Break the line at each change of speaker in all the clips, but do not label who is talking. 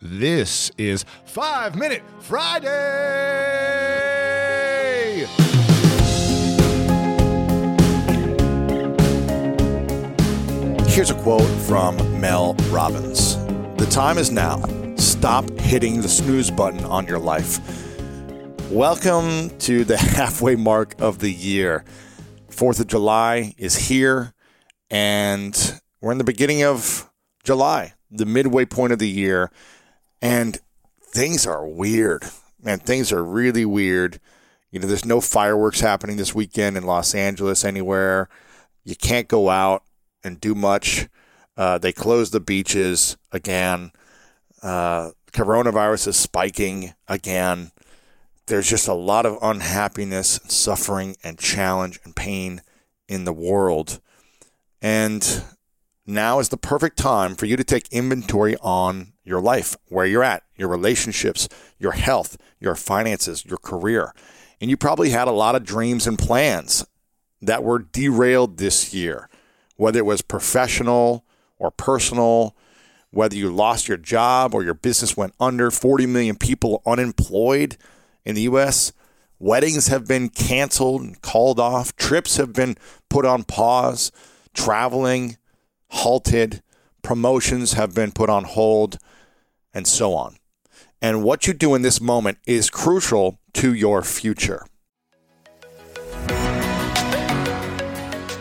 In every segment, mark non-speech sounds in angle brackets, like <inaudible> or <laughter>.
This is Five Minute Friday.
Here's a quote from Mel Robbins The time is now. Stop hitting the snooze button on your life. Welcome to the <laughs> halfway mark of the year. Fourth of July is here, and we're in the beginning of July, the midway point of the year, and things are weird. Man, things are really weird. You know, there's no fireworks happening this weekend in Los Angeles anywhere. You can't go out and do much. Uh, they closed the beaches again. Uh, coronavirus is spiking again. There's just a lot of unhappiness, and suffering, and challenge and pain in the world. And now is the perfect time for you to take inventory on your life, where you're at, your relationships, your health, your finances, your career. And you probably had a lot of dreams and plans that were derailed this year whether it was professional or personal, whether you lost your job or your business went under, 40 million people unemployed in the U.S., weddings have been canceled and called off, trips have been put on pause, traveling halted, promotions have been put on hold, and so on. And what you do in this moment is crucial to your future.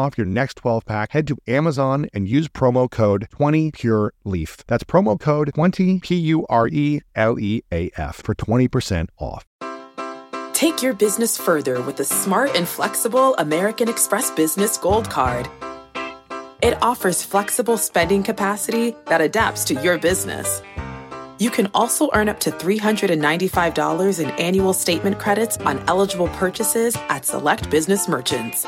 off your next 12 pack, head to Amazon and use promo code 20PureLeaf. That's promo code 20 P U R E L E A F for 20% off.
Take your business further with the smart and flexible American Express Business Gold Card. It offers flexible spending capacity that adapts to your business. You can also earn up to $395 in annual statement credits on eligible purchases at select business merchants.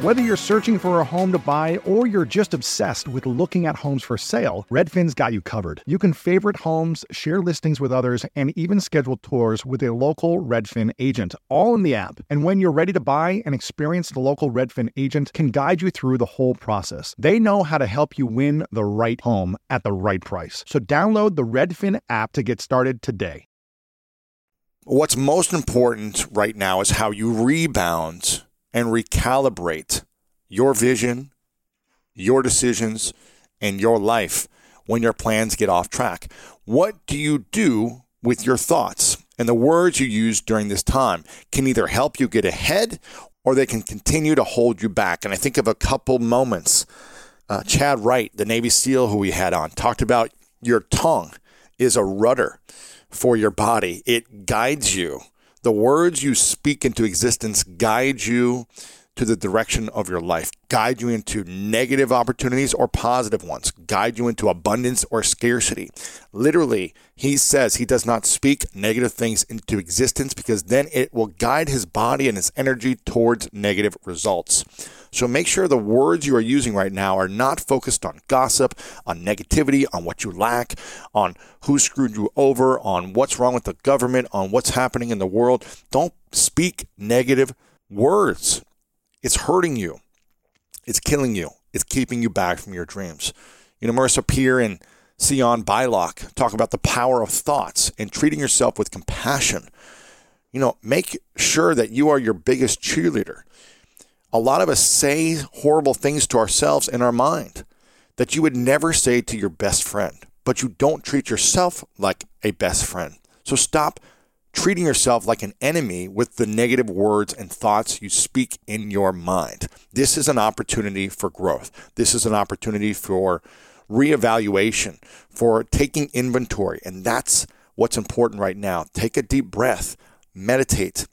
Whether you're searching for a home to buy or you're just obsessed with looking at homes for sale, Redfin's got you covered. You can favorite homes, share listings with others, and even schedule tours with a local Redfin agent, all in the app. And when you're ready to buy, an experienced local Redfin agent can guide you through the whole process. They know how to help you win the right home at the right price. So download the Redfin app to get started today.
What's most important right now is how you rebound and recalibrate your vision, your decisions, and your life when your plans get off track. What do you do with your thoughts? And the words you use during this time can either help you get ahead or they can continue to hold you back. And I think of a couple moments. Uh, Chadd Wright, the Navy SEAL who we had on, talked about your tongue is a rudder for your body, it guides you the words you speak into existence guide you to the direction of your life, guide you into negative opportunities or positive ones, guide you into abundance or scarcity. Literally, he says he does not speak negative things into existence because then it will guide his body and his energy towards negative results. So make sure the words you are using right now are not focused on gossip, on negativity, on what you lack, on who screwed you over, on what's wrong with the government, on what's happening in the world. Don't speak negative words. It's hurting you. It's killing you. It's keeping you back from your dreams. You know, Marissa Peer and Sian Beilock talk about the power of thoughts and treating yourself with compassion. You know, make sure that you are your biggest cheerleader a lot of us say horrible things to ourselves in our mind that you would never say to your best friend, but you don't treat yourself like a best friend. So stop treating yourself like an enemy with the negative words and thoughts you speak in your mind. This is an opportunity for growth. This is an opportunity for reevaluation, for taking inventory. And that's what's important right now. Take a deep breath, meditate,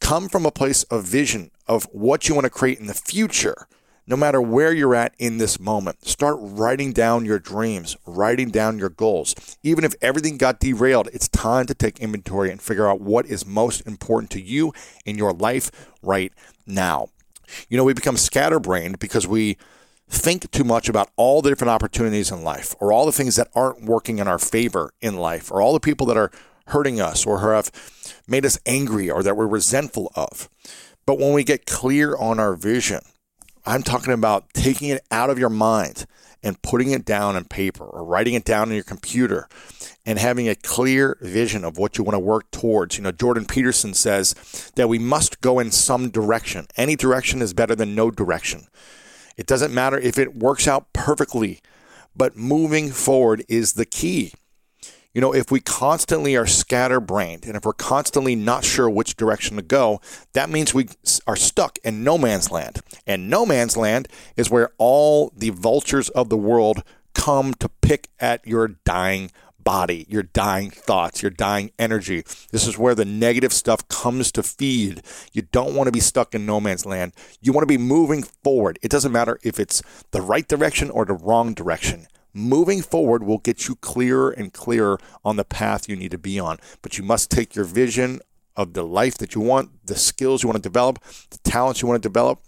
come from a place of vision of what you want to create in the future no matter where you're at in this moment. Start writing down your dreams, writing down your goals. Even if everything got derailed, it's time to take inventory and figure out what is most important to you in your life right now. You know, we become scatterbrained because we think too much about all the different opportunities in life or all the things that aren't working in our favor in life or all the people that are hurting us or have made us angry or that we're resentful of. But when we get clear on our vision, I'm talking about taking it out of your mind and putting it down on paper or writing it down on your computer and having a clear vision of what you want to work towards. You know, Jordan Peterson says that we must go in some direction. Any direction is better than no direction. It doesn't matter if it works out perfectly, but moving forward is the key. You know, if we constantly are scatterbrained and if we're constantly not sure which direction to go, that means we are stuck in no man's land. And no man's land is where all the vultures of the world come to pick at your dying body, your dying thoughts, your dying energy. This is where the negative stuff comes to feed. You don't want to be stuck in no man's land. You want to be moving forward. It doesn't matter if it's the right direction or the wrong direction moving forward will get you clearer and clearer on the path you need to be on. But you must take your vision of the life that you want, the skills you want to develop, the talents you want to develop,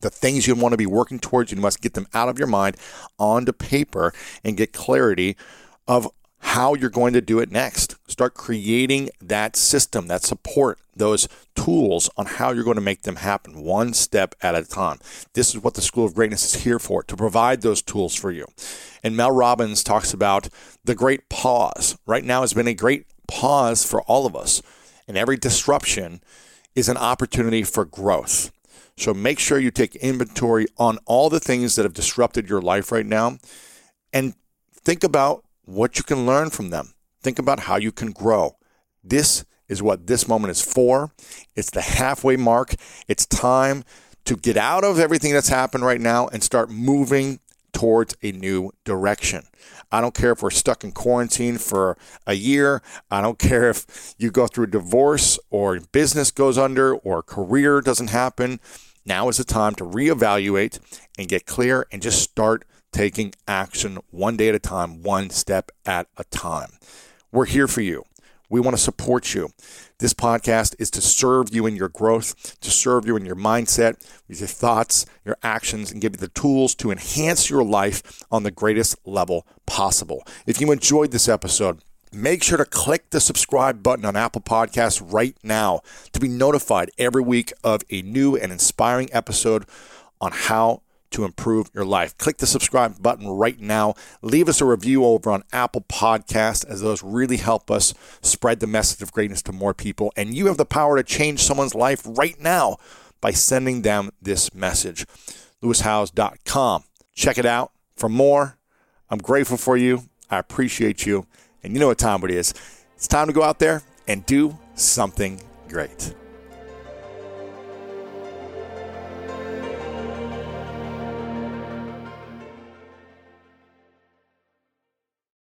the things you want to be working towards. You must get them out of your mind onto paper and get clarity of how you're going to do it next. Start creating that system, that support, those tools on how you're going to make them happen one step at a time. This is what the School of Greatness is here for, to provide those tools for you. And Mel Robbins talks about the great pause. Right now has been a great pause for all of us. And every disruption is an opportunity for growth. So make sure you take inventory on all the things that have disrupted your life right now and think about what you can learn from them. Think about how you can grow. This is what this moment is for. It's the halfway mark. It's time to get out of everything that's happened right now and start moving towards a new direction. I don't care if we're stuck in quarantine for a year. I don't care if you go through a divorce or business goes under or career doesn't happen. Now is the time to reevaluate and get clear and just start taking action one day at a time, one step at a time. We're here for you. We want to support you. This podcast is to serve you in your growth, to serve you in your mindset, with your thoughts, your actions, and give you the tools to enhance your life on the greatest level possible. If you enjoyed this episode, make sure to click the subscribe button on Apple Podcasts right now to be notified every week of a new and inspiring episode on how to improve your life. Click the subscribe button right now. Leave us a review over on Apple Podcast as those really help us spread the message of greatness to more people. And you have the power to change someone's life right now by sending them this message. LewisHowes.com. Check it out for more. I'm grateful for you. I appreciate you. And you know what time it is. It's time to go out there and do something great.